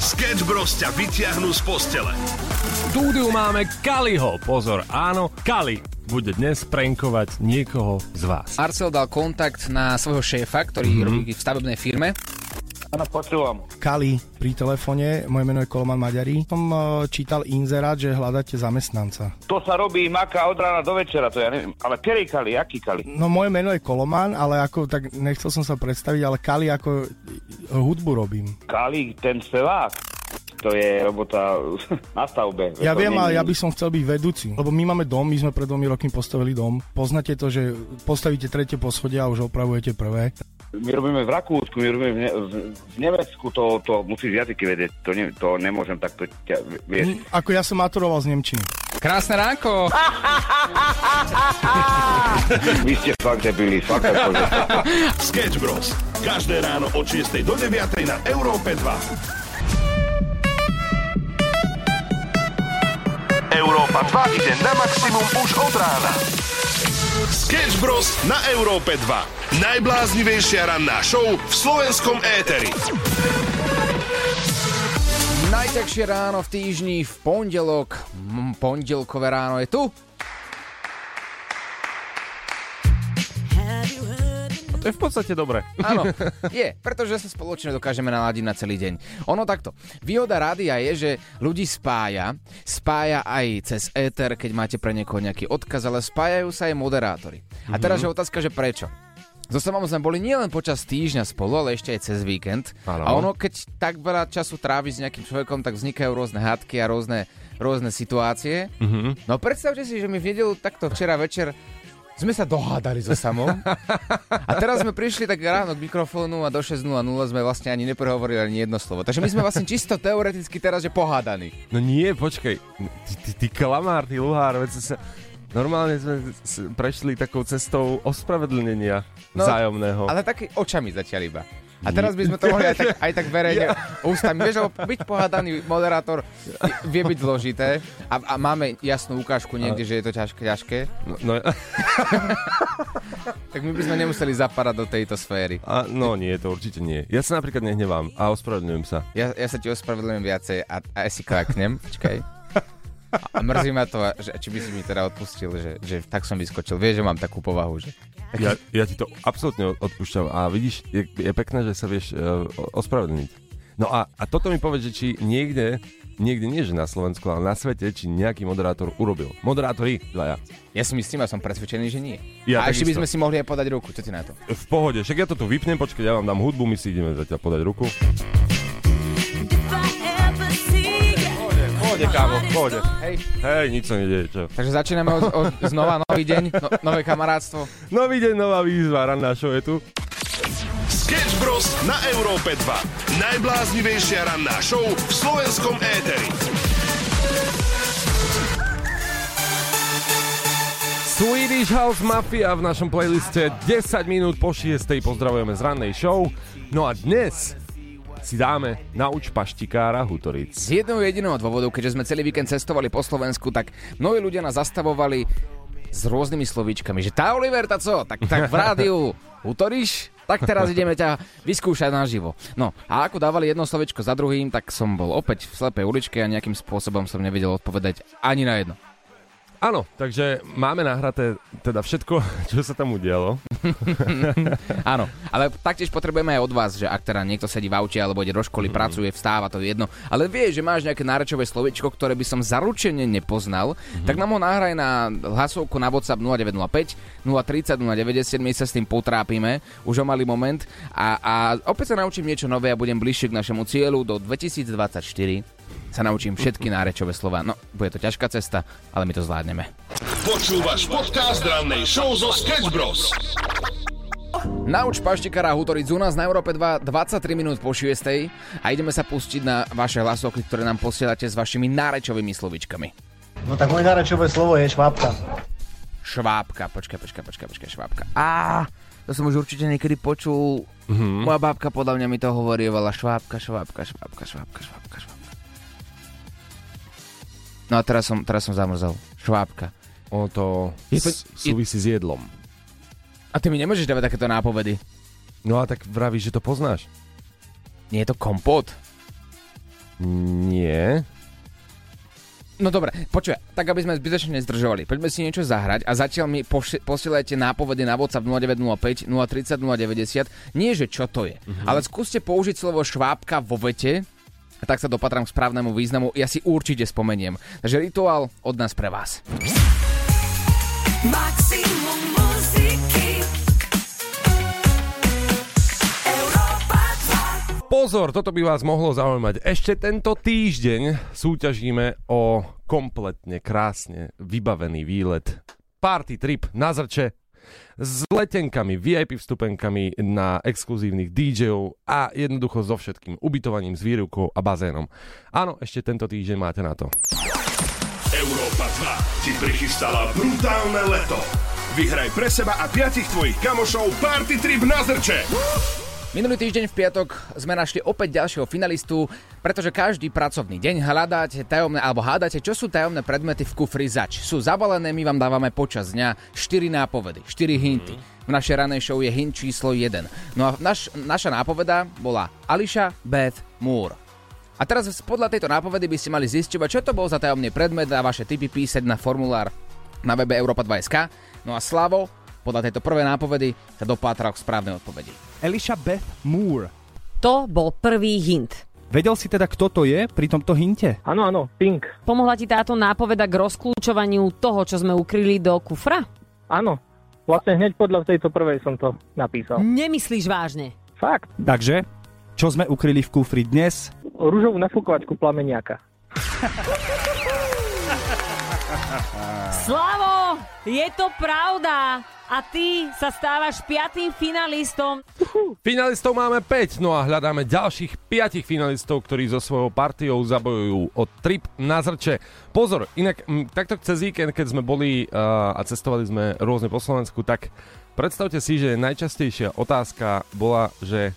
Sketch Bros ťa vytiahnu z postele. V štúdiu máme Kaliho. Pozor, áno, Kali bude dnes prankovať niekoho z vás. Marcel dal kontakt na svojho šéfa, ktorý Mhm. mm-hmm. robí v stavebnej firme. Áno, počúvam. Kali pri telefóne, moje meno je Koloman Maďari. Som eh, čítal inzerát, že hľadáte zamestnanca. To sa robí maka od rána do večera, to ja neviem. Ale ktorý kali, aký kali? No moje meno je Koloman, ale ako tak nechcel som sa predstaviť, ale Kali ako eh, hudbu robím. Kali, ten spevák. To je robota na stavbe. Ja viem, ale ja by som chcel byť vedúci. Lebo my máme dom, my sme pred dvomi rokmi postavili dom. Poznáte to, že postavíte tretie poschodie a už opravujete prvé. My robíme v Rakúsku, my robíme v, ne- v, Nemecku, to, to musíš jazyky vedieť, to, ne, to nemôžem takto ťa, vieš. Hm, Ako ja som maturoval z Nemčiny. Krásne ránko! Vy ste fakt debili, fakt akože. Sketch Bros. Každé ráno od 6 do 9 na Európe 2. Európa 2 ide na maximum už od rána. Sketch Bros. na Európe 2. Najbláznivejšia ranná show v slovenskom éteri. Najťažšie ráno v týždni, v pondelok, mm, pondelkové ráno je tu. To je v podstate dobre. Áno, je, pretože sa spoločne dokážeme naladiť na celý deň. Ono takto. Výhoda rádia je, že ľudí spája, spája aj cez éter, keď máte pre niekoho nejaký odkaz, ale spájajú sa aj moderátori. A teraz je otázka, že prečo? So Samom sme boli nielen počas týždňa spolu, ale ešte aj cez víkend. Áno. A ono, keď tak veľa času trávi s nejakým človekom, tak vznikajú rôzne hádky a rôzne, rôzne situácie. Mm-hmm. No predstavte si, že mi v nedelu takto včera večer sme sa dohádali so Samom. A teraz sme prišli tak ráno k mikrofónu a do 6.00 sme vlastne ani neprehovorili ani jedno slovo. Takže my sme vlastne čisto teoreticky teraz, že pohádaní. No nie, počkaj. Ty, ty, ty klamár, ty luhár, veď sa... Normálne sme prešli takou cestou ospravedlnenia No, vzájomného. Ale tak očami zatiaľ iba. A teraz by sme to mohli aj tak, aj tak verejne ústami. Vieš, lebo byť pohádaný moderátor vie byť zložité a, a máme jasnú ukážku niekde, že je to ťažké, ťažké. No, no, Tak my by sme nemuseli zapadať do tejto sféry. a, no nie, to určite nie. Ja sa napríklad nehnevám a ospravedlňujem sa. Ja, ja sa ti ospravedlňujem viacej a, a ja si kraknem. Počkaj. A mrzí ma to, že, či by si mi teda odpustil, že, že tak som vyskočil. Vieš, že mám takú povahu, že... Ja, ja ti to absolútne odpúšťam a vidíš, je, je pekné, že sa vieš uh, ospravedlniť. No a, a toto mi povedz, že či niekde, niekde nie že na Slovensku, ale na svete, či nejaký moderátor urobil. Moderátori, dvaja. Ja si myslím a som presvedčený, že nie. Ja a ešte by sme si mohli aj podať ruku. Čo ty na to? V pohode, však ja to tu vypnem, počkaj, ja vám dám hudbu, my si ideme zatiaľ podať ruku. Pohode, kámo, pohode. Hej. Hej, nič sa nedieje, čo. Takže začíname od, od, znova nový deň, no, nové kamarátstvo. Nový deň, nová výzva, ranná show je tu. Sketch Bros. na Európe 2. Najbláznivejšia ranná show v slovenskom éteri. Swedish House Mafia v našom playliste 10 minút po 6. Pozdravujeme z rannej show. No a dnes si dáme Nauč paštikára Hutoric. Z jedného jediného dôvodu, keďže sme celý víkend cestovali po Slovensku, tak mnohí ľudia nás zastavovali s rôznymi slovíčkami, že tá Oliver, tá co? Tak, tak v rádiu utoríš? Tak teraz ideme ťa vyskúšať naživo. No a ako dávali jedno slovičko za druhým, tak som bol opäť v slepej uličke a nejakým spôsobom som nevedel odpovedať ani na jedno. Áno, takže máme nahraté teda všetko, čo sa tam udialo. Áno, ale taktiež potrebujeme aj od vás, že ak teda niekto sedí v aute alebo ide do školy, Mhm. pracuje, vstáva, to je jedno, ale vie, že máš nejaké nárečové slovičko, ktoré by som zaručene nepoznal, Mhm. tak nám ho nahraj na hlasovku na WhatsApp 0905 030 090, my sa s tým potrápime už o malý moment a, a opäť sa naučím niečo nové a budem bližšie k našemu cieľu do 2024 sa naučím všetky nárečové slova. No, bude to ťažká cesta, ale my to zvládneme. Počúvaš podcast rannej show zo Sketch Bros. Nauč paštikara Hutoric u nás na Európe 2 23 minút po 6 a ideme sa pustiť na vaše hlasovky, ktoré nám posielate s vašimi nárečovými slovičkami. No tak moje nárečové slovo je švábka. Švábka, počkaj, počkaj, počkaj, počkaj, švábka. Á, to som už určite niekedy počul. Mm-hmm. Moja bábka podľa mňa mi to hovorievala. Švábka, švábka, švábka, švábka, švábka, švábka. No a teraz som, teraz som zamrzol. Švábka. O to, Je to- s- súvisí s jedlom. A ty mi nemôžeš dávať takéto nápovedy. No a tak vravíš, že to poznáš. Nie je to kompot? Nie. No dobre, počuj, tak aby sme zbytočne nezdržovali, poďme si niečo zahrať a zatiaľ mi poši- posielajte nápovedy na WhatsApp 0905 030 090. Nie, že čo to je, mm-hmm. ale skúste použiť slovo švábka vo vete, a tak sa dopatrám k správnemu významu, ja si určite spomeniem. Takže rituál od nás pre vás. Maximum muziky Európa 2 Pozor, toto by vás mohlo zaujímať. Ešte tento týždeň súťažíme o kompletne krásne vybavený výlet. Party trip na Zrče s letenkami, VIP vstupenkami na exkluzívnych DJov a jednoducho so všetkým ubytovaním s výrivkou a bazénom. Áno, ešte tento týždeň máte na to. Európa 2 ti prichystala brutálne leto. Vyhraj pre seba a piatich tvojich kamošov Party Trip na Zrče. Minulý týždeň v piatok sme našli opäť ďalšieho finalistu, pretože každý pracovný deň hľadáte tajomné alebo hádate, čo sú tajomné predmety v kufri zač. Sú zabalené, my vám dávame počas dňa 4 nápovedy, 4 hinty. V našej ranej show je hint číslo 1. No a naš, naša nápoveda bola Ališa Beth Moore. A teraz podľa tejto nápovedy by ste mali zistiť, čo to bol za tajomný predmet a vaše tipy písať na formulár na webe Europa 2.sk. No a Slavo, podľa tejto prvej nápovedy, sa dopátral k správnej odpovedi. Elisha Beth Moore. To bol prvý hint. Vedel si teda, kto to je pri tomto hinte? Áno, áno, Pink. Pomohla ti táto nápoveda k rozklúčovaniu toho, čo sme ukryli do kufra? Áno. Vlastne hneď podľa tejto prvej som to napísal. Nemyslíš vážne? Fakt. Takže, čo sme ukryli v kufri dnes? Rúžovú nafúkovačku plameniaka. Slavo, je to pravda. A ty sa stávaš piatým finalistom. Finalistov máme 5, no a hľadáme ďalších 5 finalistov, ktorí so svojou partiou zabojujú o trip na zrče. Pozor, inak m, takto cez víkend, keď sme boli uh, a cestovali sme rôzne po Slovensku, tak predstavte si, že najčastejšia otázka bola, že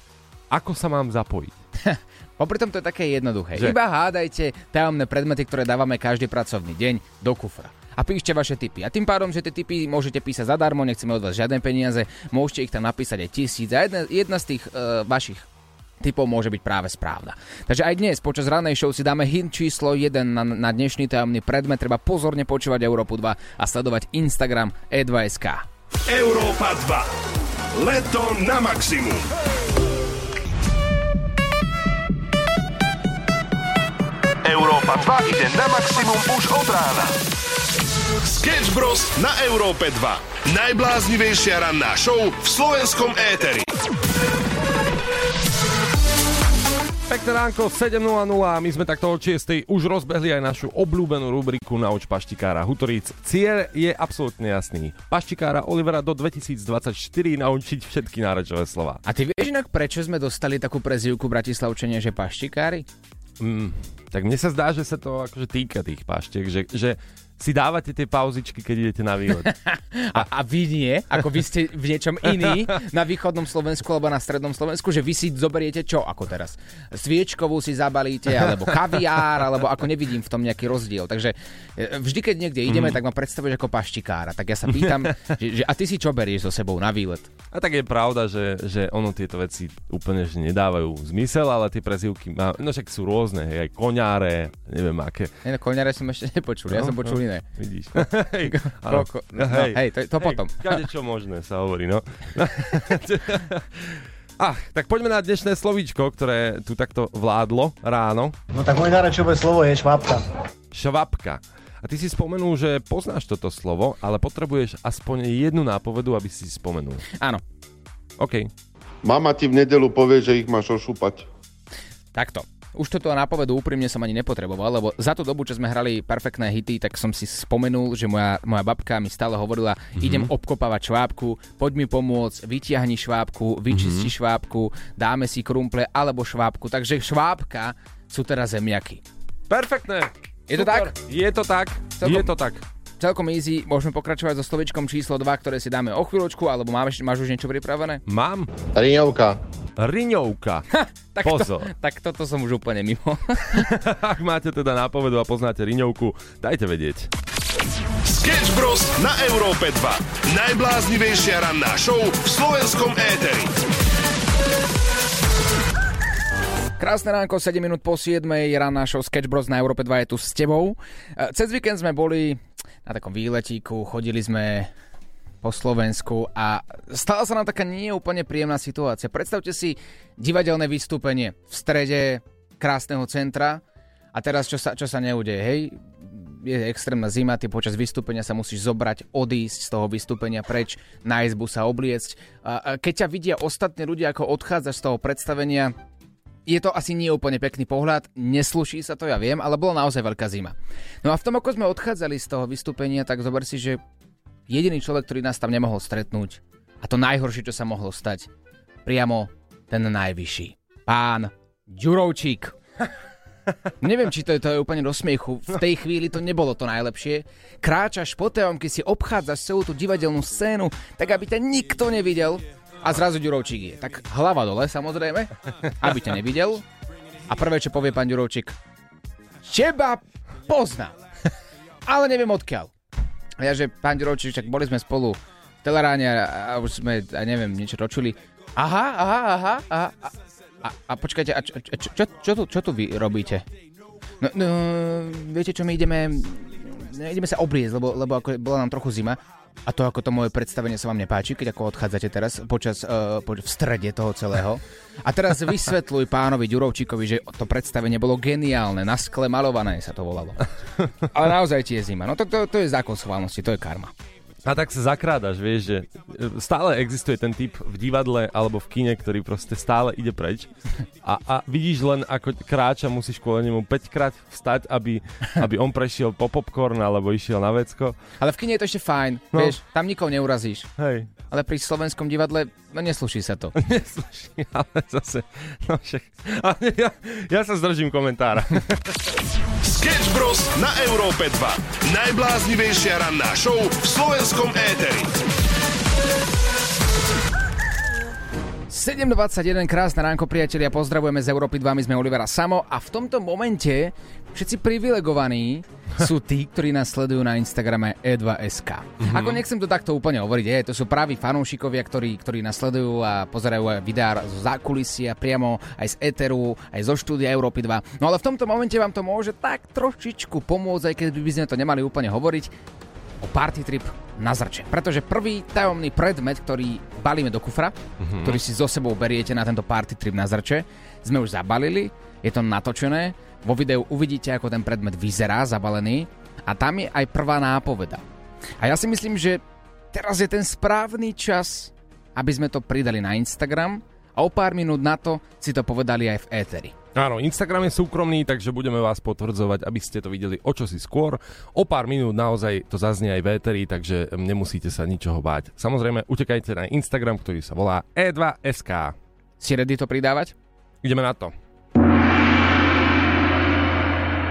ako sa mám zapojiť. Popri tom to je také jednoduché. Že? Iba hádajte tajomné predmety, ktoré dávame každý pracovný deň do kufra. A píšte vaše tipy. A tým pádom, že tie tipy môžete písať zadarmo, nechceme od vás žiadne peniaze, môžete ich tam napísať aj tisíc. A jedna, jedna z tých uh, vašich typov môže byť práve správna. Takže aj dnes počas ranej show si dáme hint číslo 1 na, na dnešný tajomný predmet. Treba pozorne počúvať Európu 2 a sledovať Instagram E e2SK. Európa 2. Leto na maximum. Európa 2 ide na maximum už od rána. Sketch Bros. na Európe 2. Najbláznivejšia ranná show v slovenskom éteri. Pekné ránko, 7.00 a my sme takto od 6. už rozbehli aj našu obľúbenú rubriku Nauč paštikára Hutoríc. Cieľ je absolútne jasný. Paštikára Olivera do 2024 naučiť všetky náročové slova. A ty vieš inak, prečo sme dostali takú prezivku Bratislavčania, že paštikári? Mm, tak mne sa zdá, že sa to akože týka tých paštiek, že, že si dávate tie pauzičky, keď idete na výlet. A, a vy nie, ako vy ste v niečom iný na východnom Slovensku alebo na strednom Slovensku, že vy si zoberiete čo ako teraz? Sviečkovú si zabalíte, alebo kaviár, alebo ako nevidím v tom nejaký rozdiel. Takže e, vždy, keď niekde ideme, Mm. tak ma predstavuješ ako paštikára. Tak ja sa pýtam, že, že, a ty si čo berieš so sebou na výlet? A tak je pravda, že, že ono tieto veci úplne že nedávajú zmysel, ale tie prezivky má, no však sú rôzne, hej, aj koňáre, neviem aké. Ne, no, koľňare som ešte nepočul, ja No, som počul no. Iné. Vidíš. Hej, áno. Koľko- no, hej, to- to potom. Kade čo možné sa hovorí, no. Ach, tak poďme na dnešné slovíčko, ktoré tu takto vládlo ráno. No tak moje najradšové slovo je švábka. Švapka. A ty si spomenul, že poznáš toto slovo, ale potrebuješ aspoň jednu nápovedu, aby si si spomenul. Áno. OK. Mama ti v nedelu povie, že ich máš ošúpať. Takto. Už toto nápovedu úprimne som ani nepotreboval, lebo za tú dobu, čo sme hrali perfektné hity, tak som si spomenul, že moja, moja babka mi stále hovorila, mm-hmm. idem obkopávať švábku, poď mi pomôcť, vytiahni švábku, vyčisti mm-hmm. švábku, dáme si krumple alebo švábku. Takže švábka sú teraz zemiaky. Perfektné. Je to tak? Je to tak. Celkom- Je to tak. Celkom easy, môžeme pokračovať so slovičkom číslo 2, ktoré si dáme o chvíľočku, alebo máš, máš už niečo pripravené? Mám Riňovka. Riňovka. Tak, Pozor. To, tak toto som už úplne mimo. Ak máte teda nápovedu a poznáte riňovku, dajte vedieť. Sketch Bros. na Európe 2. Najbláznivejšia ranná show v slovenskom éteri. Krásne ránko, 7 minút po 7. Rána show Sketch Bros na Európe 2 je tu s tebou. E, Cez víkend sme boli na takom výletíku, chodili sme po Slovensku a stala sa nám taká nie úplne príjemná situácia. Predstavte si divadelné vystúpenie v strede krásneho centra a teraz čo sa, čo sa neudeje, hej? je extrémna zima, ty počas vystúpenia sa musíš zobrať, odísť z toho vystúpenia preč, na izbu sa obliecť. A keď ťa vidia ostatní ľudia, ako odchádzaš z toho predstavenia, je to asi nie úplne pekný pohľad, nesluší sa to, ja viem, ale bola naozaj veľká zima. No a v tom, ako sme odchádzali z toho vystúpenia, tak zober si, že jediný človek, ktorý nás tam nemohol stretnúť, a to najhoršie, čo sa mohlo stať, priamo ten najvyšší. Pán Ďurovčík. Neviem, či to je, to je úplne do smiechu. V tej chvíli to nebolo to najlepšie. Kráčaš po keď si obchádzaš celú tú divadelnú scénu, tak aby ťa nikto nevidel. A zrazu Ďurovčík je. Tak hlava dole, samozrejme, aby ťa nevidel. A prvé, čo povie pán Ďurovčík, teba poznám, ale neviem odkiaľ. A ja, že pán Ďurovčík, čak boli sme spolu v teleráne a, a už sme, a neviem, niečo točili. Aha, aha, aha, aha. A, a, a počkajte, a čo, čo, čo, tu, čo tu vy robíte? No, no, viete čo, my ideme, no, ideme sa obliecť, lebo, lebo ako bola nám trochu zima. A to ako to moje predstavenie sa vám nepáči, keď ako odchádzate teraz počas, uh, po, v strede toho celého. A teraz vysvetľuj pánovi Ďurovčíkovi, že to predstavenie bolo geniálne, na skle malované sa to volalo. Ale naozaj ti je zima. No to, to, to je zákon schválnosti, to je karma. A tak sa zakrádaš, vieš, že stále existuje ten typ v divadle alebo v kine, ktorý proste stále ide preč a, a vidíš len ako kráča, musíš kvôli nemu 5 krát vstať, aby, aby on prešiel po popcorn alebo išiel na vecko. Ale v kine je to ešte fajn, No. vieš, tam nikoho neurazíš. Hej. Ale pri slovenskom divadle, no nesluší sa to. Nesluší, ale zase, no však, ale ja, ja sa zdržím komentára. Sketch Bros. na Európe 2. Najbláznivejšia ranná show v slovenskom éteri. 7.21, krásne ránko priatelia, pozdravujeme z Európy 2, my sme Olivera Samo a v tomto momente všetci privilegovaní sú tí, ktorí nás sledujú na Instagrame E2SK. Mm-hmm. Ako nechcem to takto úplne hovoriť, je, to sú praví fanúšikovia, ktorí, ktorí nás sledujú a pozerajú aj videá zo zákulisia, priamo aj z Eteru, aj zo štúdia Európy 2. No ale v tomto momente vám to môže tak trošičku pomôcť, aj keď by sme to nemali úplne hovoriť, o party trip na zrče. Pretože prvý tajomný predmet, ktorý balíme do kufra, mm-hmm. ktorý si so sebou beriete na tento party trip na zrče, sme už zabalili, je to natočené, vo videu uvidíte, ako ten predmet vyzerá zabalený a tam je aj prvá nápoveda. A ja si myslím, že teraz je ten správny čas, aby sme to pridali na Instagram a o pár minút na to si to povedali aj v éteri. Áno, Instagram je súkromný, takže budeme vás potvrdzovať, aby ste to videli o čosi skôr. O pár minút naozaj to zaznie aj v éteri, takže nemusíte sa ničoho báť. Samozrejme, utekajte na Instagram, ktorý sa volá E E2SK. Si ready to pridávať? Ideme na to.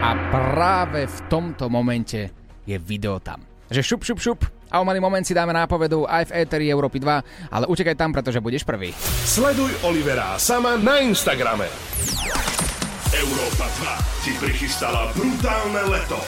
A práve v tomto momente je video tam. Že šup, šup, šup a o malý moment si dáme nápovedu aj v Eteri Európy 2, ale utekaj tam, pretože budeš prvý. Sleduj Olivera sama na Instagrame. Európa 2 ti prichystala brutálne leto.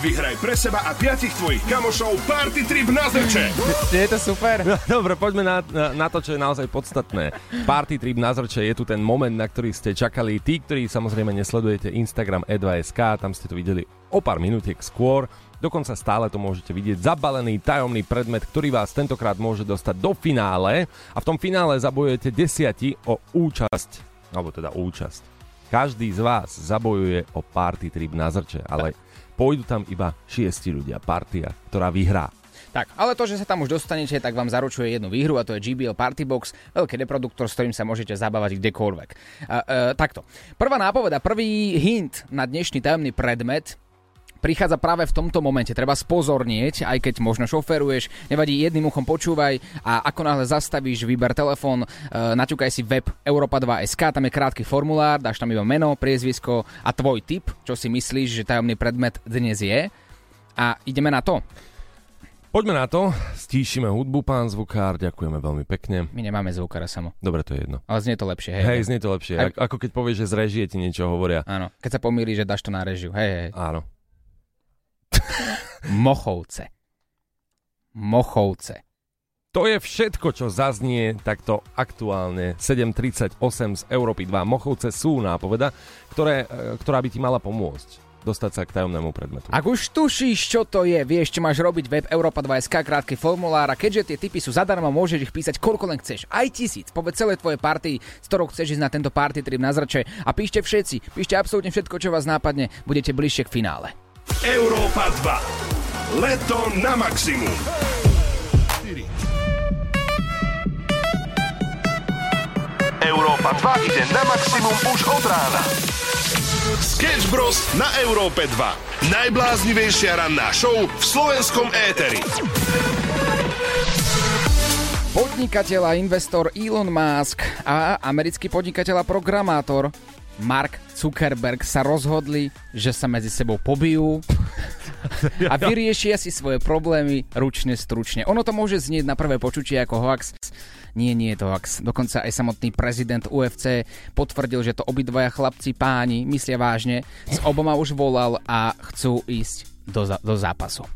Vyhraj pre seba a piatich tvojich kamošov party trip na zrče. Je to super? Dobre, poďme na, na, na to, čo je naozaj podstatné. Party trip na zrče je tu ten moment, na ktorý ste čakali. Tí, ktorí samozrejme nesledujete Instagram E2SK, tam ste to videli o pár minútiek skôr. Dokonca stále to môžete vidieť. Zabalený tajomný predmet, ktorý vás tentokrát môže dostať do finále. A v tom finále zabojujete desiati o účasť. Alebo teda účasť. Každý z vás zabojuje o party trip na zrče, ale pôjdu tam iba šiesti ľudia. Partia, ktorá vyhrá. Tak, ale to, že sa tam už dostanete, tak vám zaručuje jednu výhru a to je GBL Party Box, veľký reproduktor, s ktorým sa môžete zabávať kdekoľvek. A, e, takto. Prvá nápoveda, prvý hint na dnešný tajomný predmet prichádza práve v tomto momente. Treba spozornieť, aj keď možno šoferuješ, nevadí, jedným uchom počúvaj a ako náhle zastavíš, vyber telefón, e, naťukaj si web Europa2.sk, tam je krátky formulár, dáš tam iba meno, priezvisko a tvoj tip, čo si myslíš, že tajomný predmet dnes je. A ideme na to. Poďme na to, stíšime hudbu, pán zvukár, ďakujeme veľmi pekne. My nemáme zvukára samo. Dobre, to je jedno. Ale znie to lepšie, hej. Hej, znie to lepšie. Ako- Ako keď povieš, že z režie ti niečo hovoria. Áno, keď sa pomýli, že dáš to na režiu. Hej, hej. Áno. Mochovce. Mochovce. To je všetko, čo zaznie takto aktuálne. 7.38 z Európy 2. Mochovce sú nápoveda, ktoré, e, ktorá by ti mala pomôcť dostať sa k tajomnému predmetu. Ak už tušíš, čo to je, vieš, čo máš robiť, web Europa 2SK, krátky formulár a keďže tie typy sú zadarmo, môžeš ich písať koľko len chceš. Aj tisíc. Povedz celé tvoje party, s ktorou chceš ísť na tento party trip na zrače a píšte všetci, píšte absolútne všetko, čo vás nápadne, budete bližšie k finále. Európa 2. Leto na maximum. Európa 2 ide na maximum už od rána. Sketch Bros. na Európe 2. Najbláznivejšia ranná show v slovenskom éteri. Podnikateľ a investor Elon Musk a americký podnikateľ a programátor Mark Zuckerberg sa rozhodli, že sa medzi sebou pobijú a vyriešia si svoje problémy ručne stručne. Ono to môže znieť na prvé počutie ako hoax. Nie, nie je to hoax. Dokonca aj samotný prezident UFC potvrdil, že to obidvaja chlapci páni myslia vážne. S oboma už volal a chcú ísť do, za- do zápasu.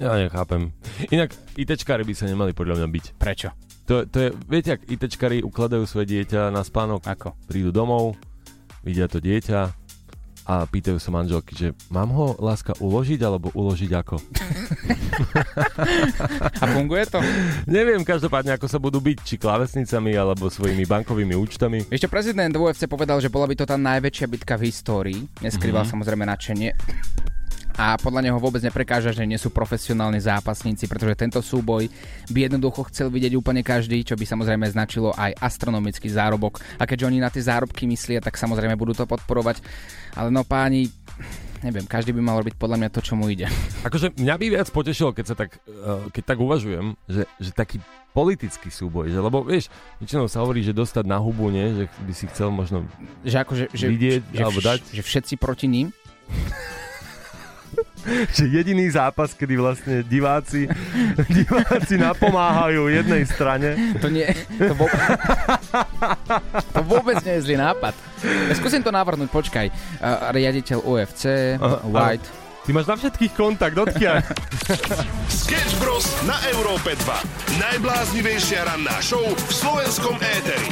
Ja nechápem. Inak ITčkári by sa nemali podľa mňa byť. Prečo? To, to je, viete, ak ITčkári ukladajú svoje dieťa na spánok, Ako? prídu domov, vidia to dieťa a pýtajú sa manželky, že mám ho, láska, uložiť alebo uložiť ako? A funguje to? Neviem každopádne, ako sa budú byť, či klávesnicami alebo svojimi bankovými účtami. Ešte prezident UFC povedal, že bola by to tá najväčšia bitka v histórii. Neskrýval mm-hmm. samozrejme nadšenie. A podľa neho vôbec neprekáža, že nie sú profesionálni zápasníci, pretože tento súboj by jednoducho chcel vidieť úplne každý, čo by samozrejme značilo aj astronomický zárobok. A keďže oni na tie zárobky myslia, tak samozrejme budú to podporovať. Ale no páni, neviem, každý by mal robiť podľa mňa to, čo mu ide. Akože mňa by viac potešilo, keď sa tak, eh, keď tak uvažujem, že, že taký politický súboj, že, lebo vieš, väčšinou sa hovorí, že dostať na hubu, nie, že by si chcel možno Že akože, že, vidieť že, alebo dať. že všetci proti ním. že jediný zápas, kedy vlastne diváci, diváci napomáhajú jednej strane. To nie, to vôbec, to vôbec nie je zlý nápad. Ja skúsim to navrhnúť, počkaj. Uh, riaditeľ UFC, Aha, White. Ty máš na všetkých kontakt, odkiaľ? Sketch Bros. na Európe 2. Najbláznivejšia ranná show v slovenskom éteri.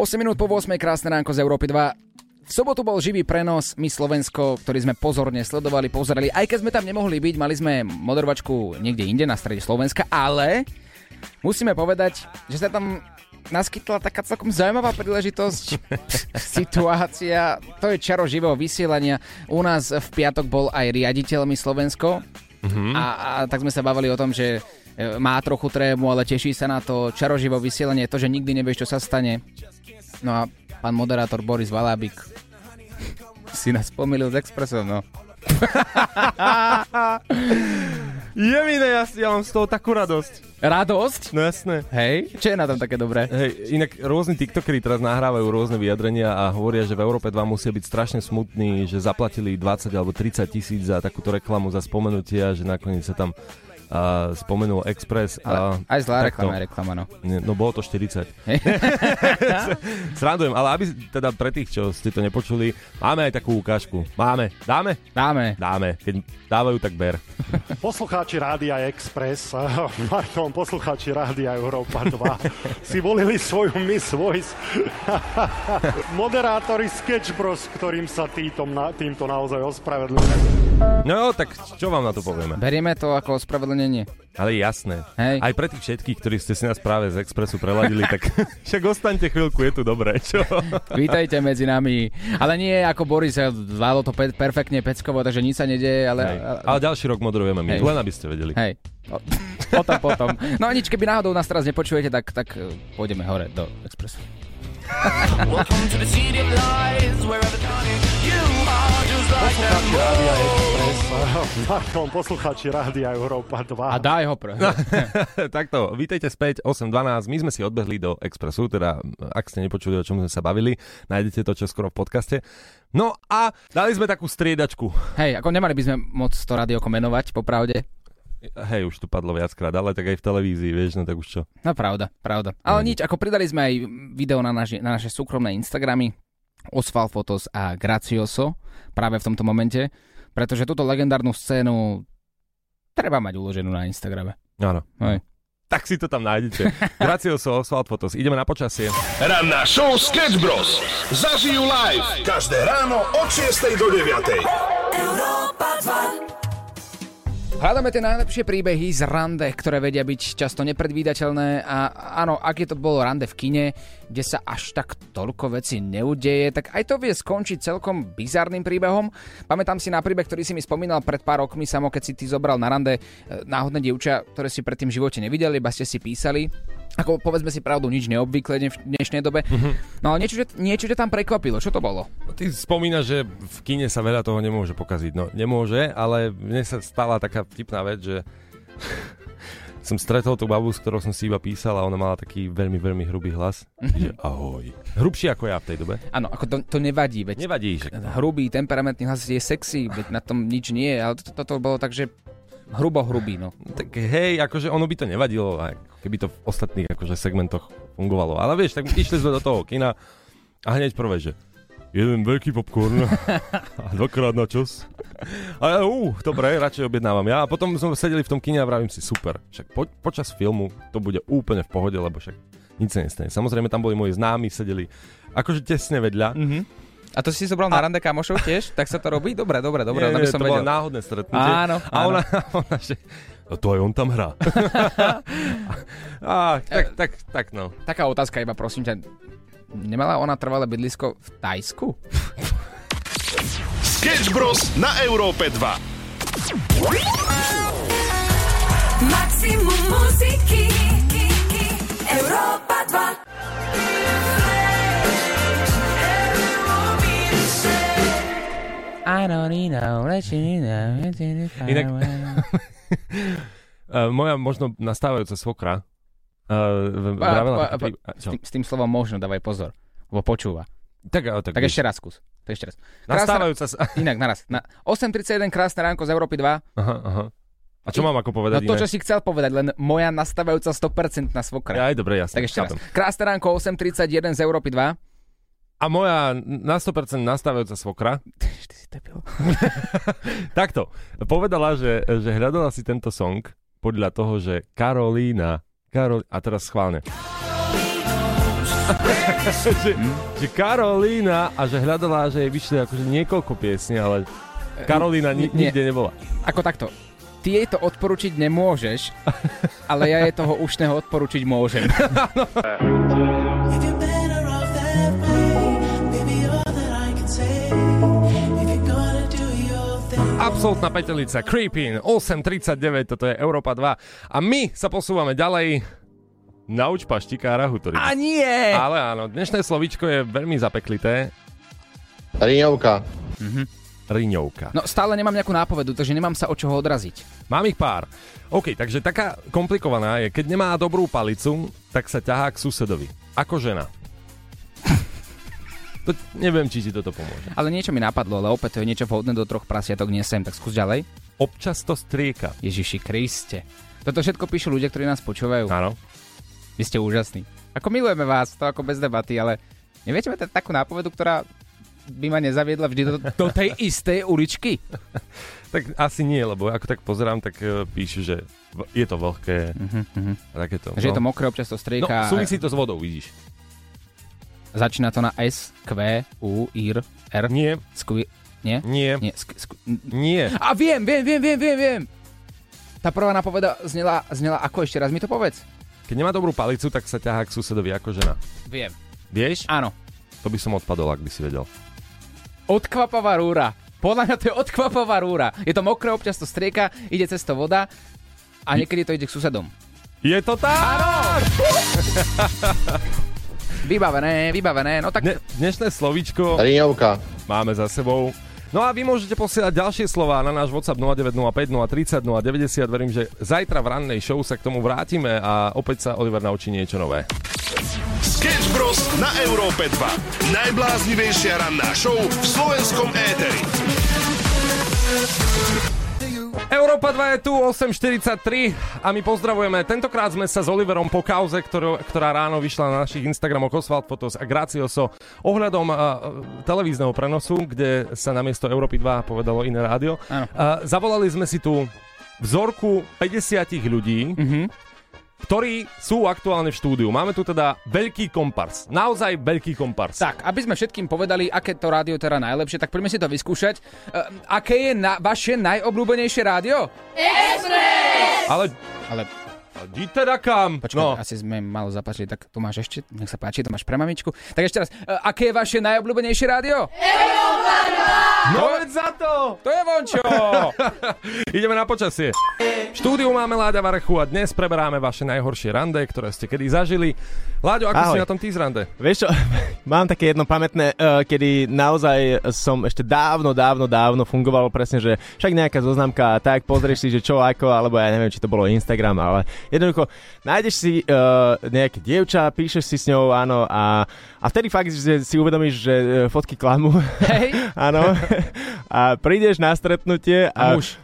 8 minút po 8, krásne ránko z Európy 2. V sobotu bol živý prenos, my Slovensko, ktorý sme pozorne sledovali, pozerali, aj keď sme tam nemohli byť, mali sme moderovačku niekde inde na strede Slovenska, ale musíme povedať, že sa tam naskytla taká celkom zaujímavá príležitosť, situácia, to je čaro živého vysielania. U nás v piatok bol aj riaditeľ my Slovensko Mhm. a, a tak sme sa bavili o tom, že e, má trochu trému, ale teší sa na to čaroživo vysielanie, to, že nikdy nevieš, čo sa stane. No a pán moderátor Boris Valábik si nás pomýlil s Expressom, no. Je mi ne, ja, ja mám z toho takú radosť. Radosť? No jasné. Hej, čo je na tom také dobré? Hej, inak rôzni tiktokeri teraz nahrávajú rôzne vyjadrenia a hovoria, že v Európe 2 musia byť strašne smutní, že zaplatili 20 alebo 30 tisíc za takúto reklamu za spomenutia, že nakoniec sa tam a spomenul Express. Ale a aj zlá takto. reklama je reklama, no. Nie, No bolo to 40. Srandujem, ale aby teda pre tých, čo ste to nepočuli, máme aj takú ukážku. Máme. Dáme? Dáme. Dáme. Keď dávajú, tak ber. Poslucháči Rádia Express, pardon, poslucháči Rádia Európa 2 si volili svoju Miss Voice. Moderátori Sketch Bros, ktorým sa týmto, na, týmto naozaj ospravedlňujem. No, tak čo vám na to povieme? Berieme to ako ospravedlnenie. Ale jasné. Hej. Aj pre tých všetkých, ktorí ste si nás práve z Expressu preladili, tak však ostaňte chvíľku, je tu dobré, čo? Vítajte medzi nami. Ale nie ako Boris, zvládlo to pe- perfektne, peckovo, takže nič sa nedeje, ale... Hej. Ale ďalší rok moderujeme my, Hej. len aby ste vedeli. Hej. O, potom, potom. No a nič, keby náhodou nás teraz nepočujete, tak, tak eh, pôjdeme hore do Expressu. Poslucháči Rádia Express, pardon, poslucháči Rádia Európa 2. A daj ho pre. Takto, vítajte späť, 8.12, my sme si odbehli do Expressu, teda ak ste nepočuli, o čom sme sa bavili, nájdete to čo skoro v podcaste. No a dali sme takú striedačku. Hej, ako nemali by sme moc to rádio menovať, popravde. Hej, už tu padlo viackrát, ale tak aj v televízii, vieš, no tak už čo. No pravda, pravda. Ale nič, ako pridali sme aj video na, naši, na naše súkromné Instagramy, Osval Fotos a Gracioso, práve v tomto momente, pretože túto legendárnu scénu Treba mať uloženú na Instagrame. Áno. Hej. Tak si to tam nájdete. Gracioso, Oswald Fotos. Ideme na počasie. Ranná show Sketch Bros. Zažijú live každé ráno od 6 do 9. Hľadáme tie najlepšie príbehy z rande, ktoré vedia byť často nepredvídateľné a áno, ak je to bolo rande v kine, kde sa až tak toľko vecí neudeje, tak aj to vie skončiť celkom bizarným príbehom. Pamätám si na príbeh, ktorý si mi spomínal pred pár rokmi, samo keď si ty zobral na rande e, náhodné dievča, ktoré si predtým v živote nevideli, iba ste si písali. Ako povedzme si pravdu, nič neobvyklé v dnešnej dobe. No ale niečo, niečo ťa tam prekvapilo. Čo to bolo? Ty spomínaš, že v kine sa veľa toho nemôže pokaziť. No, nemôže, ale mne sa stala taká vtipná vec, že som stretol tú babu, s ktorou som si iba písal a ona mala taký veľmi, veľmi hrubý hlas. že ahoj. Hrubší ako ja v tej dobe. Áno, ako to, to nevadí, veď Nevadí, že... hrubý, temperamentný hlas je sexy, veď na tom nič nie je, ale toto to, to bolo tak, že hrubo hrubý, no. Tak hej, akože ono by to nevadilo, keby to v ostatných akože segmentoch fungovalo. Ale vieš, tak išli sme do toho kina a hneď prvé, že jeden veľký popcorn a dvakrát na čos. A ja, uh, dobre, radšej objednávam ja. A potom sme sedeli v tom kine a vravím si, super, však po, počas filmu to bude úplne v pohode, lebo však nič sa nestane. Samozrejme, tam boli moji známi, sedeli akože tesne vedľa. Mhm. A to si zobral na rande kamošov tiež? Tak sa to robí? Dobre, dobre, dobre, nie, aby nie, som to vedel. bolo náhodné stretnutie. Áno, A ona, ona že, no to aj on tam hrá. a, tak, tak, tak, no. Taká otázka iba, prosím ťa. Nemala ona trvalé bydlisko v Tajsku? Sketch Bros. na Európe 2. Maximum muziky Európa 2 I don't need no, let you know. Inak, uh, moja možno nastávajúca svokra uh, vravela s, tým, s tým slovom možno dávaj pozor, lebo počúva. Tak, ale tak, Tak ešte raz skús. To ešte raz. Nastávajúca sa... Inak, naraz. Na 8.31, krásne ránko z Európy 2. Aha, aha. A čo mám ako No povedať to, iné? čo si chcel povedať, len moja nastávajúca 100% na svokra. Aj dobre, jasne. Tak ešte raz. Krásne ránko 8.31 z Európy 2. A moja na 100% nastávajúca svokra Ty si debil. takto, povedala, že, že hľadala si tento song podľa toho, že Karolína, Karol... a teraz schválne. že, že Karolína a že hľadala, že jej vyšli akože niekoľko piesní, ale Karolína ni- Nie. nikde nebola. Ako takto. Ty jej to odporučiť nemôžeš, ale ja jej toho ušného odporučiť môžem. Absolutná petelica, Creepin, 8.39, toto je Európa 2. A my sa posúvame ďalej. Nauč paštikára hutoriť. A nie! Ale áno, dnešné slovíčko je veľmi zapeklité. Riňovka. Riňovka. No stále nemám nejakú nápovedu, takže nemám sa od čoho odraziť. Mám ich pár. OK, takže taká komplikovaná je, keď nemá dobrú palicu, tak sa ťahá k susedovi. Ako žena. To, neviem, či ti toto pomôže. Ale niečo mi napadlo, ale opäť to je niečo vhodné do troch prasiatok nesem, tak skús ďalej. Občas to strieka. Ježiši Kriste. Toto všetko píšu ľudia, ktorí nás počúvajú. Áno. Vy ste úžasní. Ako milujeme vás, to ako bez debaty, ale neviete mať takú nápovedu, ktorá by ma nezaviedla vždy do, do tej istej uličky? Tak asi nie, lebo ako tak pozerám, tak uh, píšu, že je to vlhké Uh-huh. a takéto. Že je to mokré, občas to No, strieka. súvisí to s vodou, vidíš. Začína to na S, Q, U, IR, R. Nie, Skvi... Nie? nie, Nie. Sk- sk- nie. A viem, viem, viem, viem, viem, viem. Tá prvá napoveda znela, znela ako ešte raz mi to povedz. Keď nemá dobrú palicu, tak sa ťahá k susedovi ako žena. Viem. Vieš? Áno. To by som odpadol, ak by si vedel. Odkvapavá rúra. Podľa mňa to je odkvapavá rúra. Je to mokré, občas to strieka, ide cez to voda a niekedy to ide k susedom. Je to tak! Vybavené, vybavené. No tak Dne, dnešné slovíčko Riňovka. máme za sebou. No a vy môžete posielať ďalšie slova na náš WhatsApp 0905 030 090. Verím, že zajtra v rannej show sa k tomu vrátime a opäť sa Oliver naučí niečo nové. Sketch Bros. na Európe 2. Najbláznivejšia ranná show v slovenskom éteri. Európa 2 je tu, 8.43 a my pozdravujeme. Tentokrát sme sa s Oliverom po kauze, ktorú, ktorá ráno vyšla na našich Instagramoch Oswald Fotos a Gracioso ohľadom uh, televízneho prenosu, kde sa namiesto Európy 2 povedalo iné rádio. Uh, zavolali sme si tu vzorku 50 ľudí, ktorí sú aktuálne v štúdiu. Máme tu teda veľký kompars. Naozaj veľký kompars. Tak, aby sme všetkým povedali, aké to rádio teda najlepšie, tak poďme si to vyskúšať. Uh, aké je na, vaše najobľúbenejšie rádio? Ale... Ale Di teda kam? Počkaj, no. asi sme malo zapáčili, tak to máš ešte, nech sa páči, to máš pre mamičku. Tak ešte raz, uh, aké je vaše najobľúbenejšie rádio? No veď za to! To je vončo! Ideme na počasie. V štúdiu máme Láďa Varechu a dnes preberáme vaše najhoršie rande, ktoré ste kedy zažili. Láďo, ako Ahoj. si na tom ty z rande? Vieš čo, mám také jedno pamätné, uh, kedy naozaj som ešte dávno, dávno, dávno fungoval presne, že však nejaká zoznamka a tak, pozrieš si, že čo ako, alebo ja neviem, či to bolo Instagram, ale jednoducho nájdeš si uh, nejaké dievča, píšeš si s ňou, áno, a, a vtedy fakt, že si uvedomíš, že uh, fotky klamu. Hej. áno. a prídeš na stretnutie A a... muž.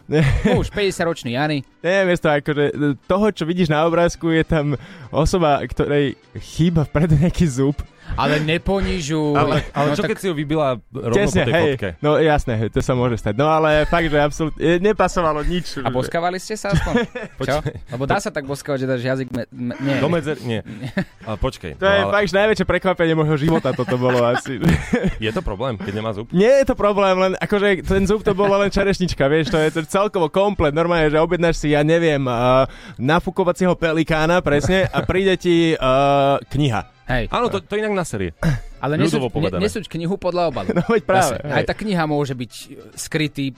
Muž, 50-ročný Jany. Neviem, to akože toho, čo vidíš na obrázku, je tam osoba, ktorej chýba vpredu nejaký zub. Ale neponižuj. Ale, ale No čo tak- keď si ho vybila rovno Tesne, po tej hej, fotke? no jasné, hej, to sa môže stať. No ale fakt, že absolútne, nepasovalo nič. A boskávali ste sa aspoň? Čo? Lebo dá sa tak boskávať, že dáš jazyk... Me, me, nie. Do medzer... Nie. Ale počkej. To je no, ale fakt, že najväčšie prekvapenie môjho života toto bolo asi. je to problém, keď nemá zub? Nie je to problém, len akože ten zub to bola len čerešnička, vieš, to je to celkovo komplet. Normálne, že objednáš si, ja neviem, uh, nafukovacieho pelikána, presne, a príde ti uh, kniha. Hej. Áno, to, to inak na série. Ale nesúď, ne, nesúď knihu podľa obalu. No veď práve, hej. Aj tá kniha môže byť skrytý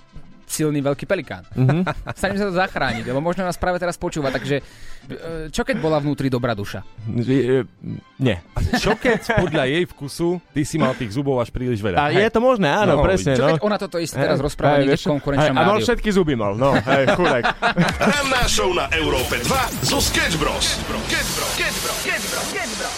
silný veľký pelikán. Mhm. Snažím sa to zachrániť, lebo možno nás práve teraz počúva, takže e, čo keď bola vnútri dobrá duša? Nie. Čo keď podľa jej vkusu ty si mal tých zubov až príliš veľa? A je to možné, áno, No, presne. Čo no. keď ona toto isté teraz Hej, rozpráva hej, v konkurenčnom Hej, A mal všetky zuby mal, no, hej, chudák. Ranná show na Európe 2 zo Sketch Bros. Sketch Bros. Sketch Bros. Sketch Bros.